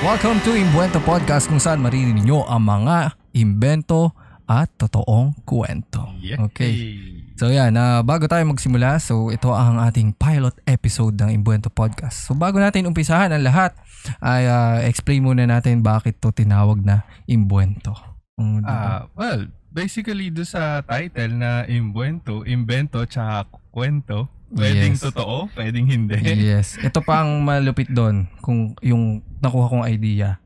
Welcome to Imbuento Podcast kung saan maririnig nyo ang mga imbento at totoong kwento. Okay. So yan, uh, bago tayo magsimula, so ito ang ating pilot episode ng Imbuento Podcast. So bago natin umpisahan ang lahat, ay uh, explain muna natin bakit to tinawag na Imbuento. Um, Ah, well, basically do sa title na Imbuento, Invento, tsaka Kwento. Pwedeng Yes. totoo, pwedeng hindi. Yes. Ito pa ang malupit doon kung yung nakuha kong idea.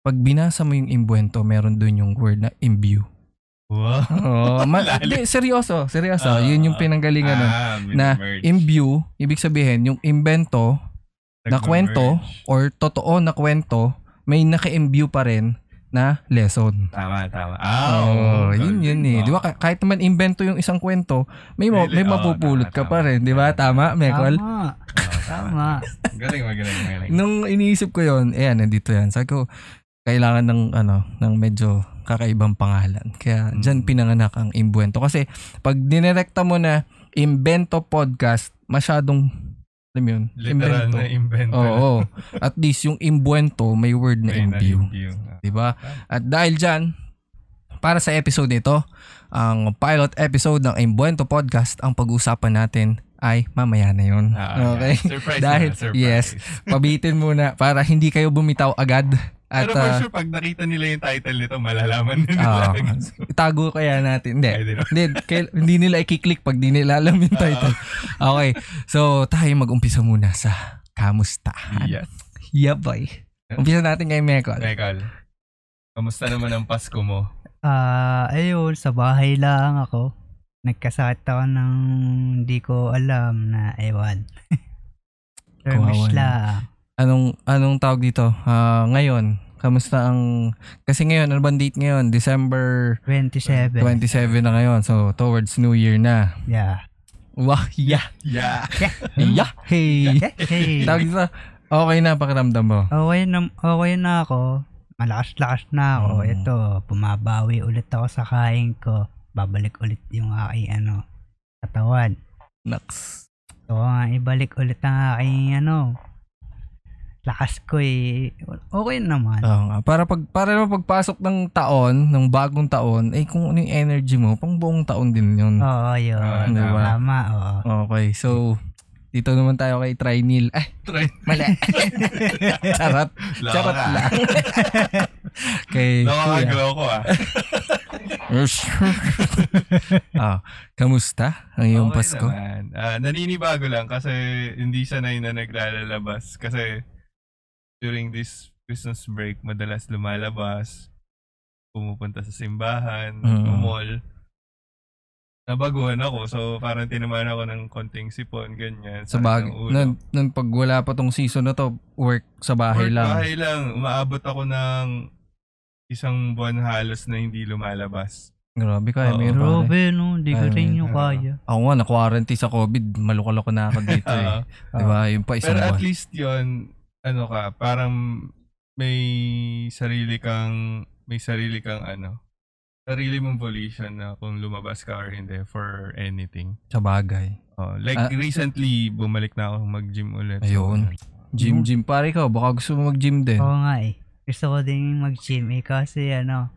Pag binasa mo yung imbuento, meron doon yung word na imbue. Wow. Oh, ma- di, seryoso, seryoso. Ah, Yun yung pinanggalingan nun. Ah, na mini-merge. Imbue, ibig sabihin, yung invento na kwento or totoo na kwento, may naka-imbue pa rin na lesson. Tama, tama. Ah, Oh, oo. yun yun eh. Di ba ka- kahit naman invento yung isang kwento, may mo, may Really? Oo, mapupulot tama, ka pa tama. rin, di ba? Tama, Mekol? Tama. Oh, Tama. Galing, magaling, magaling. Nung iniisip ko yon, ayan, nandito yan. Sabi ko, kailangan ng, ano, ng medyo kakaibang pangalan. Kaya Mm. dyan pinanganak ang Imbuento. Kasi pag dinirekta mo na Invento Podcast, masyadong, alam mo yun, Literal na invento. Oo, oo. At least yung Imbuento, may word na May imbue. na-imbue. Di ba? At dahil dyan, para sa episode nito, ang pilot episode ng Imbuento Podcast, ang pag-uusapan natin ay mamaya na yun. Ah, okay? Surprise Dahil- na, surprise. yes. Pabitin muna para hindi kayo bumitaw agad. At Pero for ah, sure, pag nakita nila yung title nito, malalaman na ah, nila. itago kaya natin. Hindi. Hindi, kail- hindi nila i-click pag di nila alam yung title. Okay. So, tayo mag-umpisa muna sa kamustahan. Yes. Yeah, boy. Umpisa natin kay Mekol. Mekal, kamusta naman ang Pasko mo? Ah, ayun, sa bahay lang ako. Nagkasakit ako ng hindi ko alam na ewan. Termish lang. Anong anong tawag dito? Ah, ngayon, kamusta ang kasi ngayon ano bang date ngayon? December 27. 27 na ngayon. So, towards New Year na. Yeah. Wah, yeah. Yeah. Yeah. Hey. Hey. Tawag dito, okay na pakiramdam mo. Okay na, okay na ako. Malakas-lakas na ako. Mm. Ito, bumabawi ulit ako sa kain ko. Babalik ulit yung aking ano, katawan. Naks. So, nga, ibalik ulit ang aking ano, lakas ko eh. Okay naman. Oo nga. Para pag para naman pagpasok ng taon, ng bagong taon, eh kung ano yung energy mo, pang buong taon din yun. Oo, yun. Ah, diba? Tama, oo. Okay, so dito naman tayo kay Trinil. Eh, Try. mali. Charot. Charot lang. kay Kuya. Nakakagawa ko ah. ah, kamusta ang iyong Okay Pasko? naman. Ah, naninibago lang kasi hindi sanay na naglalabas. Kasi during this Christmas break, madalas lumalabas, pumupunta sa simbahan, Mm. mall. Nabaguhan ako, so parang tinamaan ako ng konting sipon, ganyan. Sa bag, ng ulo. nun, nun pag wala pa tong season na to, work sa bahay Work lang. Bahay lang. Umaabot ako ng isang buwan halos na hindi lumalabas. Grabe kaya, Oo. may pare. Grabe, no? Hindi ko rin yung kaya. Ako nga, na-quarantine sa COVID, maloko-loko na ako dito eh. Diba? Yung pa isang Pero at buwan. least yon ano ka, parang may sarili kang, may sarili kang ano, sarili mong volition na kung lumabas ka or hindi for anything. Sa bagay. Oh, like Ah. recently, bumalik na ako mag-gym ulit. Ayun. Gym, gym. Pare ko, baka gusto mo mag-gym din. Oo nga eh. Gusto ko din mag-gym eh kasi ano,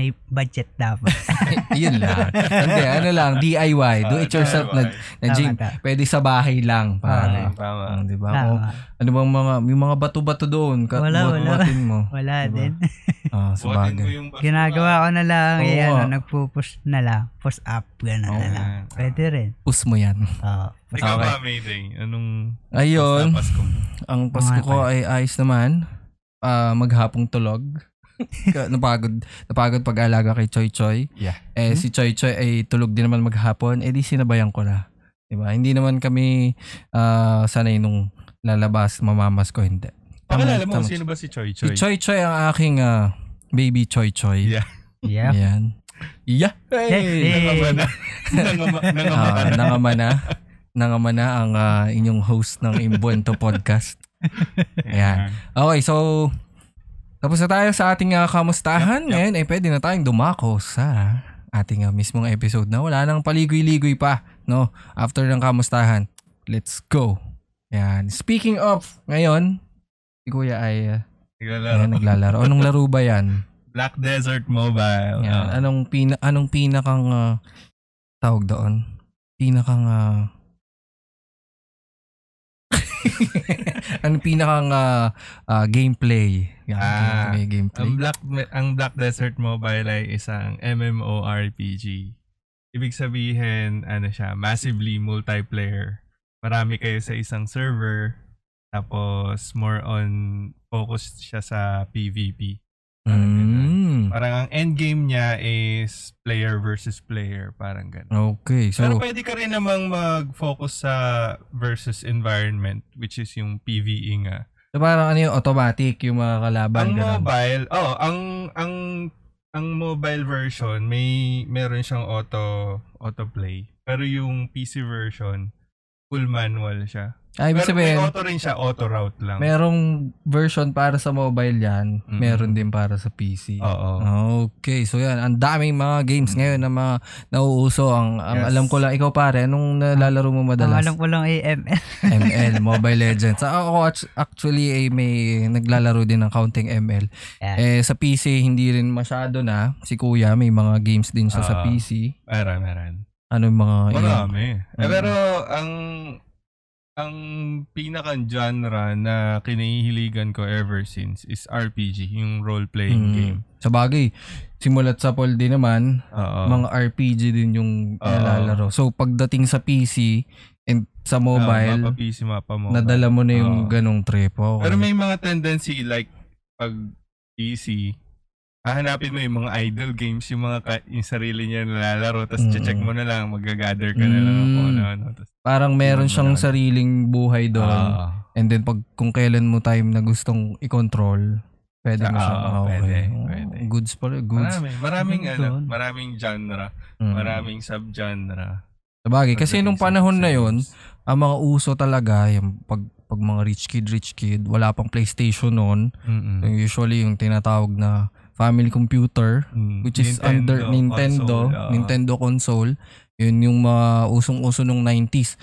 may budget dapat. Yun lang. Hindi, ano lang, DIY. Do it yourself na, na gym. Tama, tama. Pwede sa bahay lang. Pare. Tama, tama. Ah, di ba? Tama. Kung ano bang mga, yung mga bato-bato doon, ka, Wala, wala. mo. Wala Diba? din. Ah, sa bagay. Ginagawa ko na lang eh, Oo ano, nga. nagpo-push na lang. Push up, gano'n Oo na lang. nga. Pwede rin. Push mo yan. Oo. push Ikaw Okay. ba, Mayday? Anong Ayun. Pasko? Ang Pasko ko ay ayos naman. Ah, maghapong tulog. Napagod, napagod pag-alaga kay Choy Choy. Yeah. Eh, si Choy Choy ay tulog din naman maghapon. Eh, di sinabayan ko na. Diba? Hindi naman kami ah, sanay nung lalabas, mamamas ko, hindi. Pakilala mo Tama- kung sino ba si Choi Si Choi? Choy Choy ang aking ah, baby Choy Choy. Yeah. Yep. Ayan. Yeah. Hey. Nangama na. Nangama, nangama Ah, na. nangama na. Nangama na ang ah, inyong host ng Imbuento Podcast. Ayan. Okay, so tapos na tayo sa ating uh, kamustahan. Yup, yup. Ngayon ay pwede na tayong dumako sa ating uh, mismong episode na wala nang paligoy-ligoy pa, no? After ng kamustahan. Let's go. Yan. Speaking of, ngayon, si Kuya ay uh, Naglalaro. Ayan, naglalaro. Anong laro ba yan? Black Desert Mobile. Yan. Ah. Anong pina anong pinakang ah, tawag doon? Pinakang ah, anong pinakang ah, ah, gameplay? Yan, Ah, gameplay, gameplay. Ang Black ang Black Desert Mobile ay isang MMORPG. Ibig sabihin, ano siya, massively multiplayer. Marami kayo sa isang server. Tapos more on focus siya sa PvP. Parang ganun. Mm. Parang ang endgame niya is player versus player. Parang ganun. Okay, so Pero pwede ka rin namang mag-focus sa versus environment, which is yung PvE nga. so parang ano yung automatic yung mga kalaban ang ganun. mobile, oh, ang ang ang mobile version may meron siyang auto autoplay. Pero yung PC version full manual siya. Ah, ibig Pero sabihin, may auto rin siya, auto route lang. merong version para sa mobile yan, Mm. meron din para sa PC. Oo. Okay, so yan, ang daming mga games ngayon na mga nauuso. Ang, ang Yes. alam ko lang, ikaw pare, anong nalalaro mo Ang madalas? alam ko lang ay ML. ML, Mobile Legends. Ah, Ako act- actually ay may naglalaro din ng counting ML. Yan. Eh sa PC hindi rin masyado na. Si Kuya may mga games din siya sa Ah. PC. Meron, meron. Ano yung mga Marami. Eh, Mm. pero ang ang pinakang genre na kinahihiligan ko ever since is RPG, yung role-playing Mm. game. Sa bagay, simulat sa Paul din naman, Oo. mga RPG din yung Oo. nalalaro. So pagdating sa PC and sa Ah, mobile, mapa PC, mapa mobile. nadala mo na yung Oo. ganong trip. Okay. Pero may mga tendency like pag PC, hahanapin mo yung mga idle games, yung mga ka- yung sarili niya nalalaro, tapos Mm. check mo na lang, mag-gather ka na lang kung Mm. ano-ano. Tas, Parang meron siyang marami. sariling buhay doon. ah, And then pag kung kailan mo time na gustong i-control, pwede mo Ah, siyang oo, okay. pwede, pwede. Goods pala, goods. marami, maraming ano, maraming genre, Mm. maraming subgenre. Sabagay, kasi nung panahon na yon ang mga uso talaga, yung pag, pag mga rich kid, rich kid, wala pang PlayStation noon. Yung Usually yung tinatawag na family computer, Mm. which is under Nintendo, console, oo. Nintendo console. Yun yung mga usong-uso nung 90s.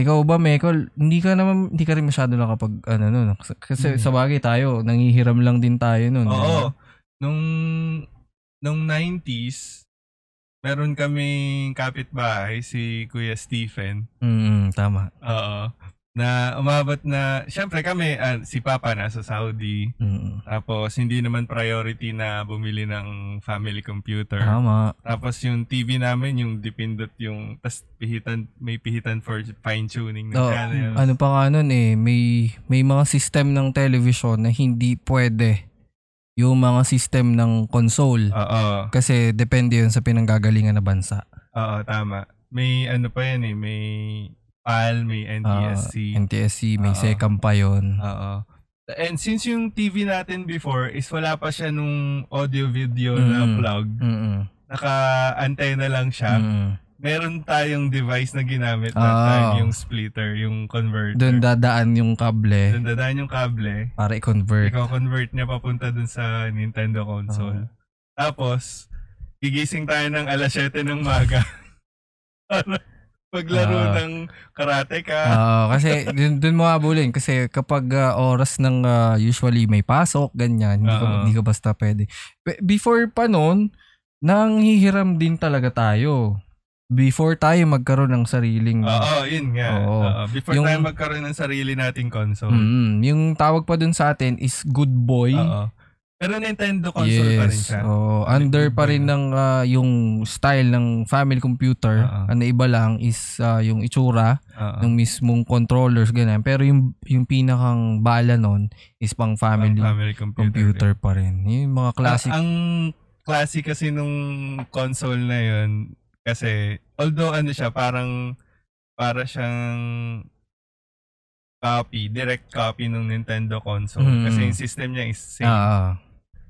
Ikaw ba, Michael, hindi ka naman, hindi ka rin masyado nakapag, ano, no, kasi Hmm. sa bagay tayo, nangihiram lang din tayo di ba? Oo. Nung, nung 90s, meron kaming kapitbahay, si Kuya Stephen. Mm, tama. Oo. Na umabot na, syempre kami, ah, si Papa nasa Saudi. Mm, Tapos hindi naman priority na bumili ng family computer. tama. Tapos yung TV namin, yung dipindot yung, tas pihitan, may pihitan for fine tuning ng Oo. channels. Ano pa nga nun eh, may, may mga system ng television na hindi pwede yung mga system ng console. Oo. Kasi depende yun sa pinanggagalingan na bansa. Oo, tama. May ano pa yan eh, may PAL, may NTSC. NTSC, may Oo. second pa yun. Oo. And since yung TV natin before is wala pa siya nung audio-video na Mm. plug, Mm-mm. naka-antenna lang siya, Mm. meron tayong device na ginamit that Ah. time, yung splitter, yung converter. Doon dadaan yung kable Doon dadaan yung kable, para i-convert. ikaw convert niya papunta dun sa Nintendo console. Tapos, gigising tayo ng alas 7 ng maga. maglaro Ah. ng karate ka. Oo, kasi dun, dun mo habulin kasi kapag ah, oras ng ah, usually may pasok, ganyan, hindi, ka, Oo. hindi ka basta pwede. Be- Before pa noon, nanghihiram din talaga tayo. Before tayo magkaroon ng sariling Oo, yun nga. Oo. Oo, Before Yung- tayo magkaroon ng sarili nating console. Mm, yung tawag pa dun sa atin is Good Boy. Oo. Pero Nintendo console pa rin Yes. siya. Oh, under pa rin ng ah, yung style ng family computer. Oo. Ang iba lang is ah, yung itsura Oo. ng mismong controllers ganyan. Pero yung yung pinakang bala nun is pang family, Ang family computer. computer pa rin. Yung mga classic. Ah, ang classic kasi nung console na yun, kasi, although ano siya, parang, para siyang copy, direct copy ng Nintendo console. Mm. Kasi yung system niya is same. Ah.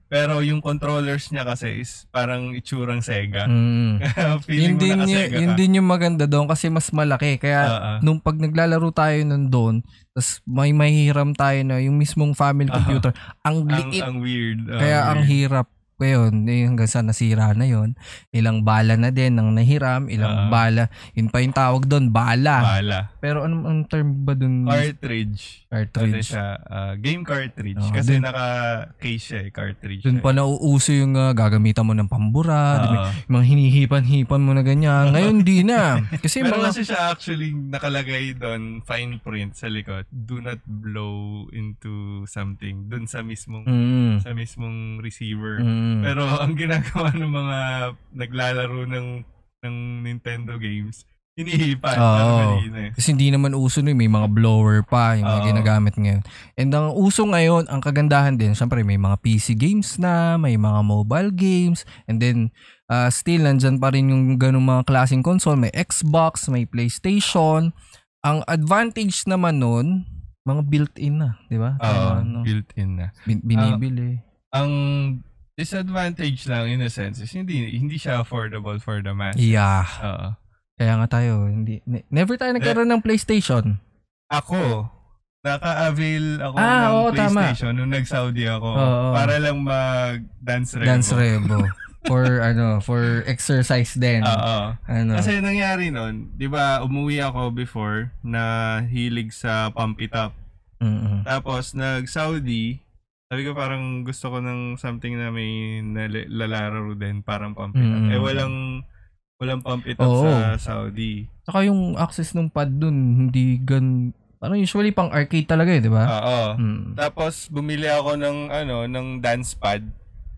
Pero yung controllers niya kasi is parang itsurang Sega. Mm. yun Feeling mo din naka yun, Sega yun din yung maganda doon kasi mas malaki. Kaya Oo. nung pag naglalaro tayo nun doon, tas may mahihiram tayo na yung mismong family computer, ang ang, liit ang weird. ah, Kaya ang weird. Hirap Ngayon, eh, hanggang sa nasira na yon Ilang bala na din ang nahiram, ilang Ah. bala. Yun pa yung tawag doon, bala. Bala. Pero anong ang term ba doon? Cartridge. Ano Cartridge. siya? ah, game cartridge. Ah, Kasi dun- naka-case siya eh, cartridge. Doon pa nauuso yung ah, gagamitan mo ng pambura, di ba? Oo. yung mga hinihipan-hipan mo na ganyan. Ngayon, di na. Kasi Pero mga... kasi siya actually nakalagay doon, fine print sa likod, do not blow into something doon sa mismong Mm, sa mismong receiver. mm. Pero ang ginagawa ng mga naglalaro ng ng Nintendo games, hinihipan. Parang kanina eh. Kasi hindi naman uso nun, may mga blower pa yung mga Oo. ginagamit ngayon. And ang uso ngayon, ang kagandahan din, syempre may mga PC games na, may mga mobile games, and then uh, still nandyan pa rin yung ganung mga klaseng console, may Xbox, may PlayStation. Ang advantage naman nun, mga built-in na, di ba? Oo, Ano, built-in na. bin- binibili. Ang disadvantage lang in a sense is hindi hindi siya affordable for the mass. yeah. Oo. Kaya nga tayo, hindi, ne- never tayo nagkaroon ng PlayStation. Ako, naka-avail ako Ah, ng oo, tama. PlayStation nung nag-Saudi ako Oo. para lang mag-dance revo. Dance Revo. for ano, for exercise din. Oo. ano. Kasi nangyari nun, di ba, umuwi ako before na hilig sa pump it up. Mm-mm. Tapos, nag-Saudi, sabi ko parang gusto ko ng something na may nal- lalaro din, parang pump it up. Mm. Eh, walang, walang pump it up Oo. sa Saudi. Saka yung access ng pad dun, hindi gan... Parang usually pang arcade talaga eh, di ba? Oo. Mm. Tapos, bumili ako ng, ano, ng dance pad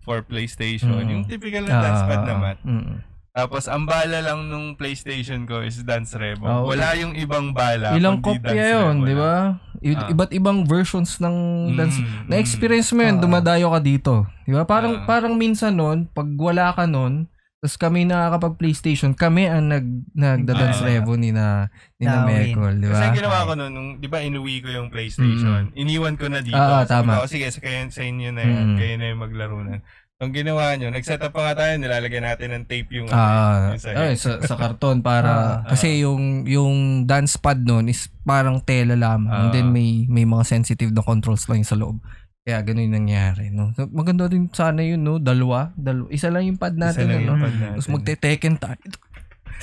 for PlayStation. Mm. Yung typical na dance pad Ah, naman. mm. Tapos, ang bala lang nung PlayStation ko is Dance Revo. Ah, okay. Wala yung ibang bala. Ilang kopya yun, di ba? I- Ah. Iba't ibang versions ng dance. Mm, Na-experience mo yun, Ah. dumadayo ka dito. Di ba? Parang, Ah. parang minsan nun, pag wala ka nun, tapos kami nakakapag-PlayStation, kami ang nag, nagda-dance Ah. revo ni na, ni na. Mekol, di Kasi ba? ang ginawa ko nun, nung, di ba inuwi ko yung PlayStation, iniwan ko na dito. Ah, ah, tama. ko, sige, sa, kayo, sa inyo na yan, Mm. kayo na yung maglaro na. Ang ginawa nyo, nag-set up pa nga tayo, nilalagyan natin ng tape yung, Ah, yung ay, sa, sa karton para Ah. kasi yung yung dance pad noon is parang tela lamang and Ah. then may may mga sensitive na controls lang sa loob. Kaya ganun yung nangyari, no. So, maganda din sana yun, no. Dalawa, dalawa. Isa lang yung pad Isa natin, lang no. yung pad natin. Tapos magte-Tekken tayo.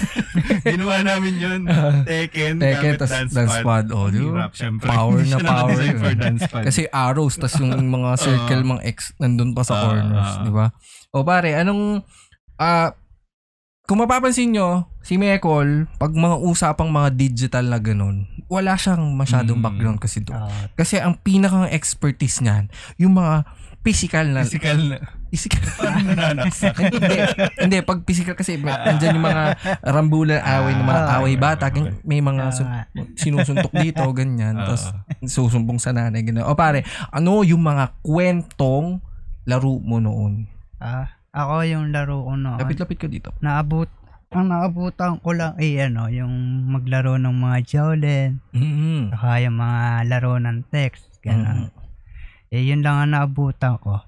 ginawa namin yun. Tekken, Tekken, gamit tas dance, dance pad. Oh, di ba? Power na power yun. Kasi arrows, tas yung mga circle, mga X, nandun pa sa Ah, corners, ah. di ba? O pare, anong, ah, kung mapapansin nyo, si Mekol, pag mga usapang mga digital na ganun, wala siyang masyadong Mm. background kasi doon. Ah, Kasi ang pinakang expertise niyan, yung mga physical na... Physical na. Physical. Parang nananaksak. hindi, hindi, pag physical kasi, may- nandyan yung mga rambulan away ng mga Ah, away bata, may mga ah, su- sinusuntok dito, ganyan. Ah. Tapos susumbong sa nanay, ganyan. O pare, ano yung mga kwentong laro mo noon? ah, ako yung laro ko noon. Lapit-lapit ka dito. Naabot, ang naabutan ko lang ay ano, yung maglaro ng mga Jolene, Mm-hmm. saka yung mga laro ng text, gano'n. Eh, yun lang ang naabutan ko.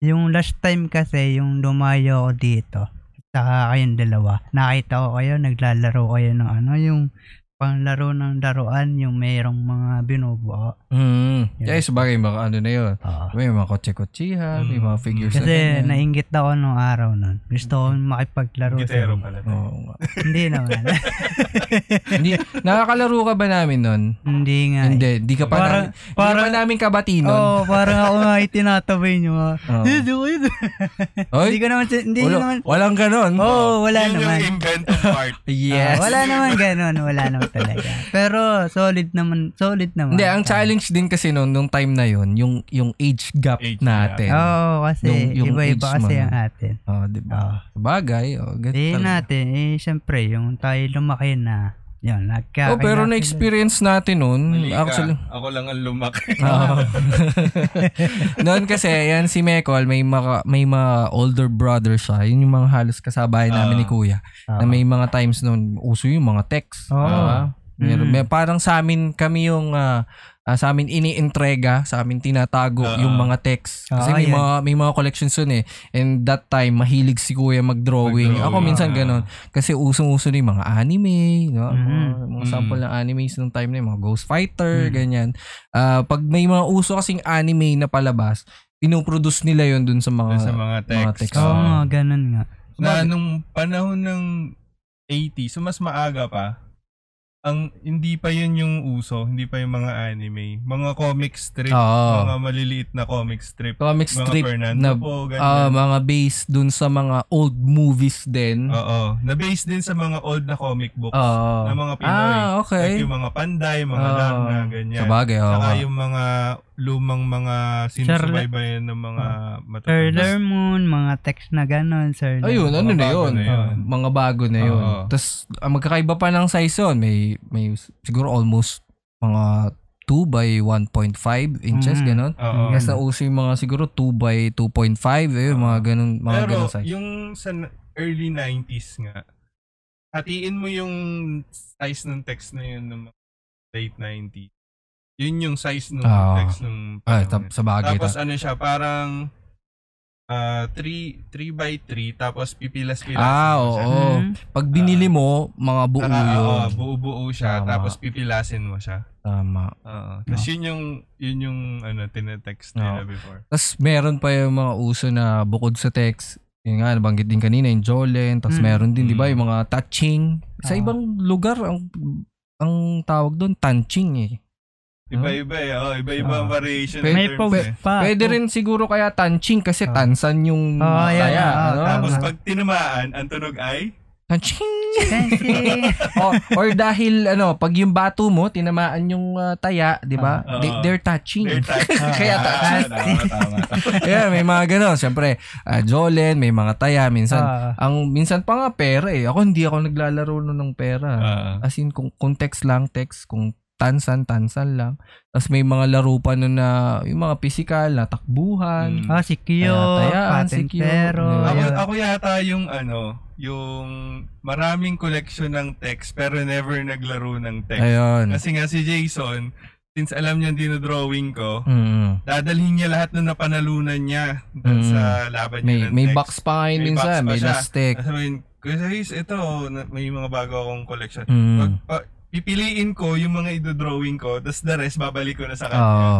Yung last time kasi, yung lumayo ako dito, saka kayong dalawa, nakita ko kayo, naglalaro kayo ng ano, yung panglaro ng laruan, yung mayroong mga binubuo. Mm. Yeah. Kaya sabagay, mga ano na yun. Oo. May mga kotse-kotsihan, may mga figures na Kasi ganyan. nainggit ako nung araw nun. Gusto ko makipaglaro sa Gitero pala. tayo. Oo nga. Hindi naman. Hindi, nakakalaro ka ba namin nun? hindi nga. eh. Hindi, di ka pa Parang, namin, di ka parang, pa namin kabati nun. oh, parang ako nga itinatabay nyo. ah. Oo. Hindi ko yun. Oy, Hindi ko naman, hindi wala, naman. walang ganon. Oh, wala Yun naman. yung inventive part. Yes. Ah, wala naman ganun, wala naman talaga. Pero solid naman, solid naman. Hindi, ang challenge din kasi noon, nung time na yon yung, yung age gap Age natin. Oo, oh, kasi Yung- yung iba-iba kasi ang atin. Oh, di ba? Oo. Bagay, oh, Eh talaga. natin, eh syempre, yung tayo lumaki na, yun, nagka... Oh, pero na-experience natin noon, actually. Ako lang ang lumaki. Oo. noon kasi, yan si Mekol, may mga, may mga older brother siya. Yun yung mga halos kasabayan namin ni Ah. Kuya. na may mga times noon, uso yung mga text. Oo. diba? Meron, Mm. may, parang sa amin, kami yung, ah, ah, sa amin iniintrega, sa amin tinatago Oo. yung mga text. Kasi Oo, may mga, may mga collections yun eh. And that time, mahilig si Kuya mag-drawing. Mag-drawing. Ako minsan ganun. Kasi usong-uso na yung mga anime, no? Mhm. mga, mga Mm. sample ng animes nung time na yun, mga Ghost Fighter, Mm. ganyan. Ah, pag may mga uso kasing anime na palabas, pinoproduce nila yon dun sa mga, Dun sa mga text. mga text. Oo, nga, ganun nga. na nung panahon ng 80, so mas maaga pa, ang hindi pa yun yung uso, hindi pa yung mga anime. Mga comic strip, Oo. mga maliliit na comic strip. comic mga strip Fernando na po, ganyan. ah, mga based dun sa mga old movies din. Oo. Na-based din sa mga old na comic books Oo. ng mga Pinoy. Ah, okay. Like yung mga panday, mga Oo. larna, ganyan. Sa bagay, oo. Saka yung mga lumang mga sinusubaybayan ng mga matatanda. Sailor Moon, mga text na ganun, Sir. Ayun, ano na yun? na yun. Mga bago na yun. Oo. Tapos, ang magkakaiba pa ng size yun. May, may siguro almost mga 2 by 1.5 inches, Mm. ganun. Oo. Tapos nauso yung mga siguro 2 by 2.5, eh, mga ganun, mga Pero ganun size. yung sa early 90s nga, hatiin mo yung size ng text na yun ng late 90s. Yun yung size ng Oo. text ng Ah, panahon ta- na- sa bagay. Tapos ta- ano siya, parang ah 3 3 by 3 tapos pipilas-pilas ah, oo. siya. Mhm. Pag binili mo, mga buo Saka, yun. oo, buo-buo siya Tama. tapos pipilasin mo siya. Tama. Oo. Tapos yun yung yun yung ano tinetext nila before. Tapos meron pa yung mga uso na bukod sa text, yun nga, nabanggit din kanina, yung Jolen, tapos Mm. meron din, di ba, Mm. yung mga touching. Sa Ah. ibang lugar, ang ang tawag doon, touching eh. Iba-iba eh. Oh, iba-iba ang Ah. variation Pwede- May terms eh. pa. Pwede rin siguro kaya tanching kasi Ah. tansan yung Oo, yan, kaya. oo, ano? Tapos Tama. pag tinamaan, ang tunog ay Tanching! Sensei. o, or dahil ano, pag yung bato mo, tinamaan yung ah, taya, di ba? Ah. They- they're touching. They're touch. Kaya Ah, touch. Tama, tama. yeah, may mga ganon. Siyempre, ah, Jolen, may mga taya. Minsan, Ah. ang minsan pa nga pera eh. Ako hindi ako naglalaro nun ng pera. Ah. As in, kung, kung text lang, text. Kung tansan, tansan lang. Tapos may mga laro pa nun na, yung mga physical na takbuhan. Mm. Ah, si Kyo, Tayaan, si Kyo. Patentero. Diba? Ako, ako yata yung ano, yung maraming collection ng text pero never naglaro ng text. Ayun. Kasi nga si Jason, since alam niya dinodrawing ko, Mm. dadalhin niya lahat ng napanalunan niya Mm. sa laban May, niya ng may text. box pa May minsan. box pa May siya. last Kuya Luis, ito, na- may mga bago akong collection. Mm. Pag, pa- pipiliin ko yung mga idodrawing ko, tapos the rest, babalik ko na sa kanya. Oo.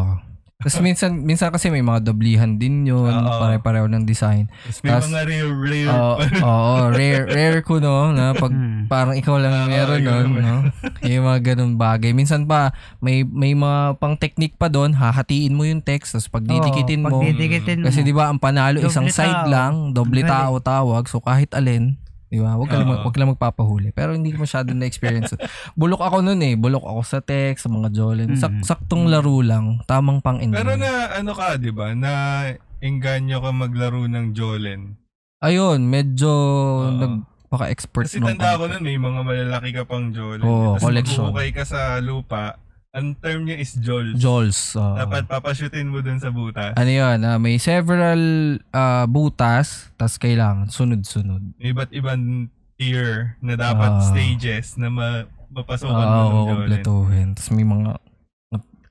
Tapos minsan, minsan kasi may mga doblihan din yun. Oo. Pare-pareho ng design. Tapos may Tas- mga rare, rare. Oo, oo, rare, rare ko no, na pag Hmm. parang ikaw lang Ah, meron nun, no? Yung mga ganun bagay. Minsan pa, may may mga pang technique pa doon, hahatiin mo yung text, tapos pag didikitin Oo, mo, pag didikitin mo. kasi di ba ang panalo Doble isang side tao. lang, doble tao tawag, so kahit alin, di ba? Wag ka lang, Oo. wag ka lang magpapahuli. Pero hindi ko masyado na experience. bulok ako noon eh, bulok ako sa text, sa mga jolen. Sak- Mm. saktong laro lang, tamang pang enjoy. Pero na, ano ka, di ba, na engganyo ka maglaro ng Jolen. Ayun, medyo nagpaka-expert Kasi tanda ko nun, may mga malalaki ka pang Jolen. Oo, Tapos collection. maghuhukay ka sa lupa, ang term niya is Jols. Jols. oo. Dapat papashutin mo dun sa butas. ano yun, ah, may several ah, butas, tas kailangan sunod-sunod. May iba't ibang tier na dapat Ah. stages na ma mapasukan mo Oo, kompletuhin. Tas may mga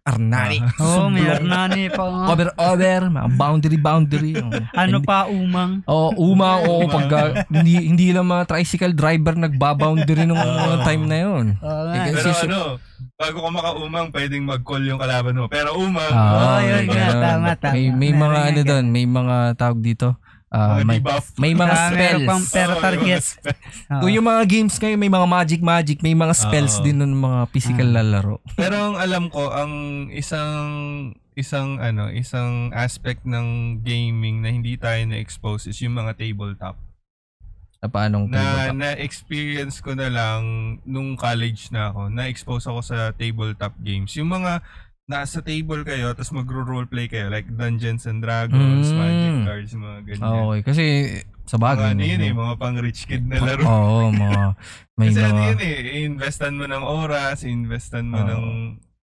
arnari. Oo, may sublong, Arnani pa nga. Over-over, mga boundary-boundary. Ano pa, umang? Oo, uma, oo, Uma. pag ah, hindi, hindi lang mga tricycle driver nagbaboundary nung mga Oo. time na yun. Nga. Eh, Pero Kasi- ano, bago ka makaumang, pwedeng mag-call yung kalaban mo. Pero umang, Ah, Oo, may yun nga, ganun. tama, tama. May, may mga ano doon, may mga tawag dito. Ah, mga may, debuff. may mga Ah, spells. pang pero target. Oo. Kung yung mga games ngayon, may mga magic-magic, may mga spells Oo. din ng mga physical Ah. na laro. Pero ang alam ko, ang isang isang ano, isang aspect ng gaming na hindi tayo na-expose is yung mga tabletop. Na paanong Na tabletop? na-experience ko na lang nung college na ako. Na-expose ako sa tabletop games. Yung mga nasa table kayo tapos magro-roleplay kayo like Dungeons and Dragons, Mm. Magic Cards, mga ganyan. Ah, okay, kasi sa Mga bagay. ano yun eh, mga pang rich kid na laro. Oo, mga may Kasi ano mga yun eh, investan mo ng oras, investan mo Oo. ng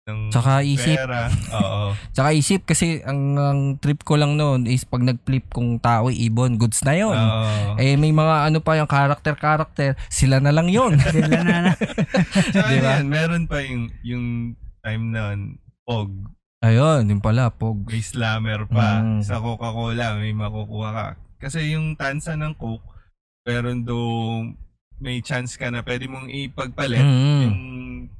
ng Tsaka isip. pera. Oo. Tsaka isip kasi ang, ang trip ko lang noon is pag nag-flip kung tao ibon, goods na yon. Oo. Eh may mga ano pa yung character-character, sila na lang yon. Sila na na. Tsaka Di ba? yan, meron pa yung, yung time na Pog. Ayun, yun pala, Pog. May slammer pa. Mm. Sa Coca-Cola, may makukuha ka. Kasi yung tansa ng Coke, meron doon may chance ka na pwede mong ipagpalit Mm. yung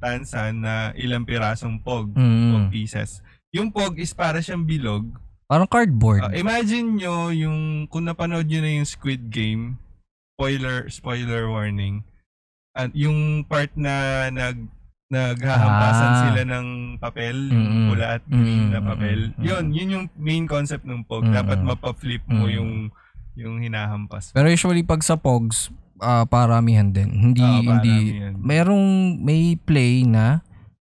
tansa na ilang pirasong Pog. Mm. Pog pieces. Yung Pog is para siyang bilog Parang cardboard. Ah, imagine nyo yung, kung napanood nyo na yung Squid Game, spoiler, spoiler warning, at yung part na nag, naghahampasan Ah. sila ng papel, yung pula at green na Mm-mm. papel. Yun, yun yung main concept ng POG. Mm-mm. Dapat mapa-flip mo Mm-mm. yung yung hinahampas. Pero usually pag sa Pogs, ah, paramihan din. Hindi, Oo, hindi, paramihan. merong may play na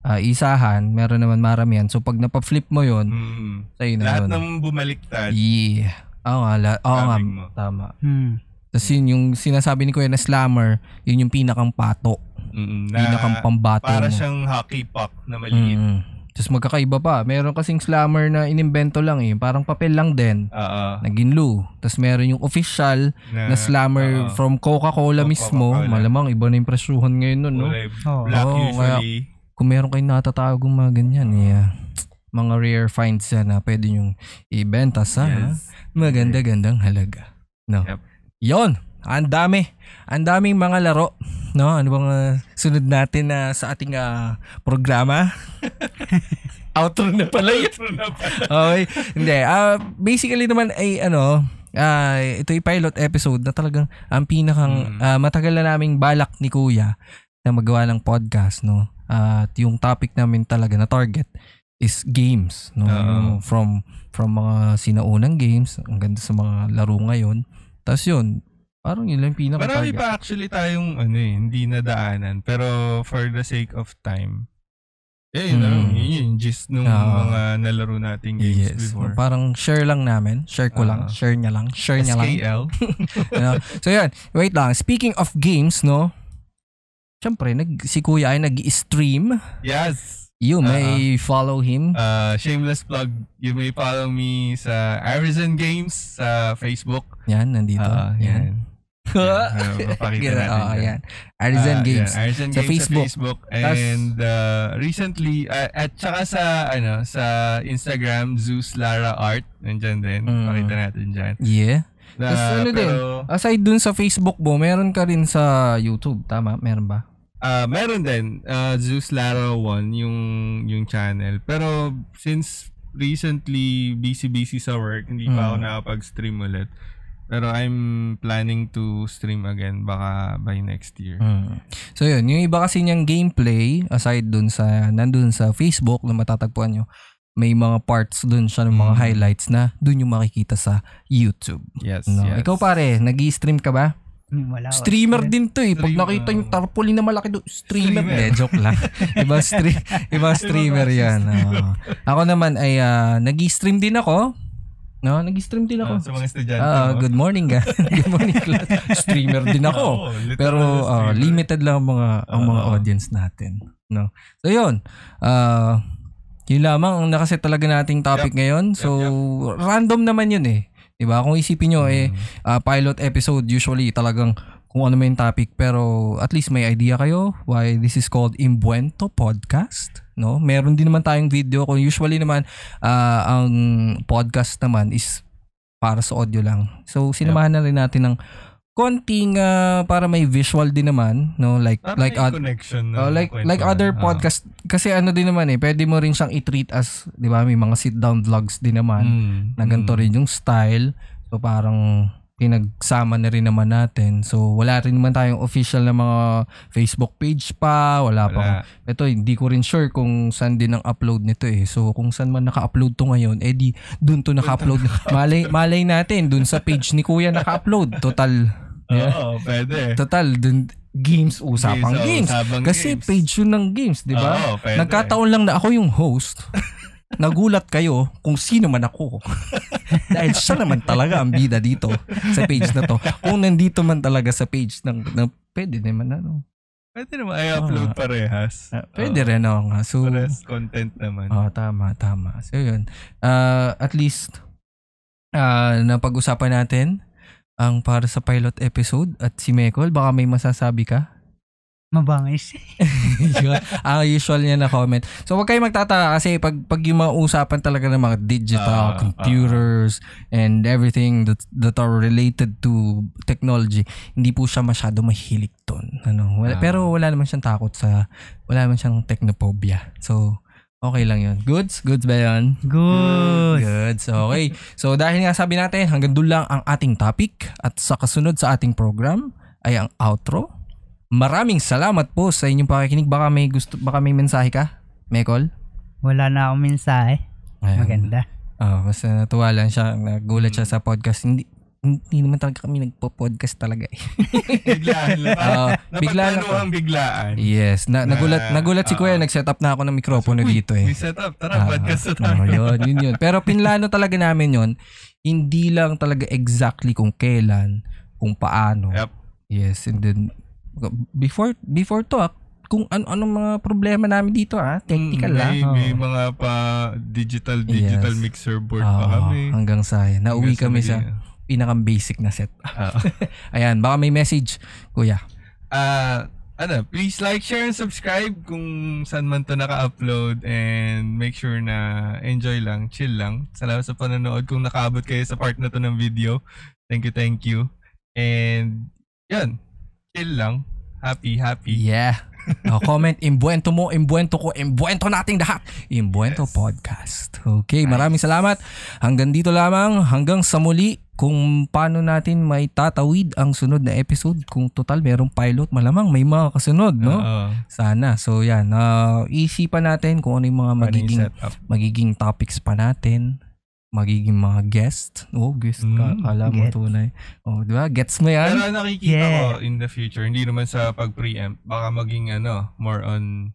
ah, isahan, meron naman maramihan. So pag napaflip mo yon Mm. sa'yo na Lahat yun. ng bumaliktad, Yeah. Oo nga, la- oo nga, mo. tama. Hmm. Tapos yun yung sinasabi ni Kuya na slammer, yun yung pinakang pato. Mm, na Pinakang pambato para mo. siyang hockey puck na maliit. Mm. Tapos magkakaiba pa. Meron kasing slammer na inimbento lang eh. Parang papel lang din. Oo. Na ginlu. Tapos meron yung official na slammer oo. from Coca-Cola From mismo. Coca-Cola. Malamang iba na yung presyuhan ngayon nun, no? Oo. black kaya- usually. Kung meron kayong natatagong mga ganyan, eh, ah, mga rare finds yan na pwede nyong ibenta sa Yes. maganda-gandang halaga. No? Yep. Yon. Ang dami. Ang daming mga laro. No? Ano bang ah, sunod natin na sa ating ah, programa? Outro na pala yun. okay. Hindi. ah basically naman ay ano, ah ito yung pilot episode na talagang ang pinakang Mm. ah, matagal na naming balak ni Kuya na magawa ng podcast, no? At yung topic namin talaga na target is games, no? Yung from from mga sinaunang games hanggang sa mga laro ngayon. Tapos yun, parang yun lang pinaka Marami pa actually tayong ano eh, hindi nadaanan. Pero for the sake of time, eh, yun, Mm. lang, yun yung gist nung Oo. mga nalaro nating games Yes. before. Parang share lang namin. Share ko lang. Oo. Share niya lang. Share niya lang. SKL. ano? So yan, wait lang. Speaking of games, no? Siyempre, nag, si Kuya ay nag-stream. Yes. You may follow him. Uh, shameless plug. You may follow me sa Arizon Games sa Facebook. Yan, nandito. Ah, yan. yan. Uh, papakita natin oh, yan. Artisan Ah, Games. yan, Artisan Sa Games Facebook. sa Facebook. And uh, recently, uh, at saka sa, ano, sa Instagram, Zeus Lara Art. Nandyan din. Mm. Pakita natin dyan. Yeah. Na, Tas ano din? pero, Aside dun sa Facebook mo, meron ka rin sa YouTube. Tama? Meron ba? ah, meron din. Uh, Zeus Lara 1, yung, yung channel. Pero, since recently busy-busy sa work, hindi pa ako Mm. nakapag-stream ulit. Pero I'm planning to stream again baka by next year. Mm. So yun, yung iba kasi niyang gameplay, aside dun sa, nandun sa Facebook na matatagpuan nyo, may mga parts dun siya ng mga Mm. highlights na dun yung makikita sa YouTube. Yes, No? yes. Ikaw pare, nag stream ka ba? Wala. Streamer din to eh. Pag Streamer. nakita yung tarpaulin na malaki doon, streamer. Streamer. Hindi, joke lang. Iba, stre- iba streamer yan. Oo. Ako naman ay ah, nag-stream din ako. No, nag-stream din Ah, ako. sa mga estudyante Ah, mo. good morning guys. good morning class. Streamer din ako. Literal Pero ah, streamer. limited lang ang mga ang mga Oo. audience natin, no. So 'yun. Ah, yun lamang ang nakaset talaga nating topic ngayon. So random naman 'yun eh. 'Di ba? Kung isipin nyo eh Mm. ah, pilot episode usually talagang kung ano may topic pero at least may idea kayo why this is called Imbuento Podcast no meron din naman tayong video kung usually naman ah, ang podcast naman is para sa audio lang so sinamahan na rin natin ng konting ah, para may visual din naman no like Parang like oth- connection Oh, like like other Ah. podcast kasi ano din naman eh pwede mo rin siyang i-treat as 'di ba may mga sit down vlogs din naman Mm, na ganito mm. rin yung style. So parang pinagsama na rin naman natin. So wala rin naman tayong official na mga Facebook page pa, wala, pa. Wala. Ito hindi ko rin sure kung saan din ang upload nito eh. So kung saan man naka-upload to ngayon, eh di dun to naka-upload. malay malay natin dun sa page ni Kuya naka-upload. Total Yeah. Oo, pwede. total dun games usapang Games, games. usapang Kasi games. page yun ng games, di ba? Nagkataon lang na ako yung host. Nagulat kayo kung sino man ako. Dahil siya naman talaga ang bida dito sa page na to. Kung nandito man talaga sa page ng, ng pwede naman ano. Pwede naman i-upload Ah. parehas. Ah, pwede Oo. rin ako nga. So, Parehas content naman. oh, tama, tama. So, yun. Ah, at least, ah napag-usapan natin ang para sa pilot episode at si Mekol, baka may masasabi ka? Mabangis. Ang usual niya na comment. So wag kayong magtataka kasi pag, pag yung mga usapan talaga ng mga digital, Ah, computers, and everything that, that are related to technology, hindi po siya masyado mahilig doon. Ano, wala, Ah. Pero wala naman siyang takot sa, wala naman siyang technophobia. So, Okay lang yun. Goods? Goods ba yun? Good. Goods. Okay. So dahil nga sabi natin, hanggang doon lang ang ating topic at sa kasunod sa ating program ay ang outro. Maraming salamat po sa inyong pakikinig. Baka may gusto, baka may mensahe ka? Mekol? Wala na akong mensahe. Ayan. Maganda. Ah, basta natuwa lang siya. Nagulat siya sa podcast. Hindi, hindi naman talaga kami nagpo-podcast talaga eh. Biglaan lang. Oo, biglaan lang. Napagplanuhang biglaan. Yes, na, Na- nagulat nagulat si Kuya, ah. nag-set up na ako ng mikropono Uy, dito eh. May setup. Tara, Ah, podcast na ah, tayo. yun, yun, yun. Pero pinlano talaga namin yun. Hindi lang talaga exactly kung kailan, kung paano. Yep. Yes, and then before before to ah, kung ano anong mga problema namin dito ah, technical Mm, lang. may, may Oo. mga pa digital digital Yes. mixer board Oo, pa kami. hanggang sa nauwi Hanggang kami sa naging- pinakang basic na set. Oo. Ayan, baka may message, kuya. Ah, ano, please like, share, and subscribe kung saan man to naka-upload and make sure na enjoy lang, chill lang. Salamat sa panonood kung nakaabot kayo sa part na to ng video. Thank you, thank you. And, yun, chill lang. Happy, happy. Yeah. Oh, comment, imbuento mo, imbuento ko, imbuento nating lahat. Imbuento Yes. Podcast. Okay, maraming salamat. Hanggang dito lamang, hanggang sa muli, kung paano natin may tatawid ang sunod na episode. Kung total merong pilot, malamang may mga kasunod, no? Oo. Sana. So yan, uh, isipan natin kung ano yung mga yung magiging, magiging topics pa natin. Magiging mga guest. Oh, guest ka. Mm, Kala mo tunay. Oh, di ba? Gets mo yan? Pero nakikita Yeah. ko in the future, hindi naman sa pag-preempt, baka maging ano, more on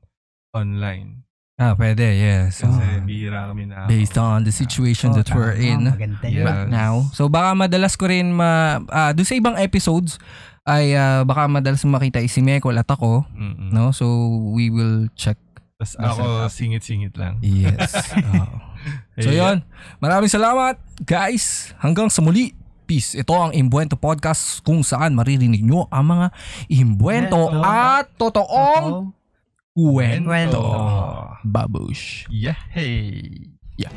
online. Ah, pwede. Yes. Kasi Oh. bihira kami na based on the situation that Oo, we're in Yeah. yun. right now. So baka madalas ko rin ma ah, doon sa ibang episodes ay ah, baka madalas makita si Mekol at ako, Mm-mm. no? So we will check. Tapos ako singit-singit lang. Yes. Oo. so. 'yon. Maraming salamat, guys. Hanggang sa muli. Peace. Ito ang Imbuento Podcast kung saan maririnig nyo ang mga imbuento Imbuento. at totoong Oo. kwento. Kwento. Babush. Yeah. Hey. Yeah.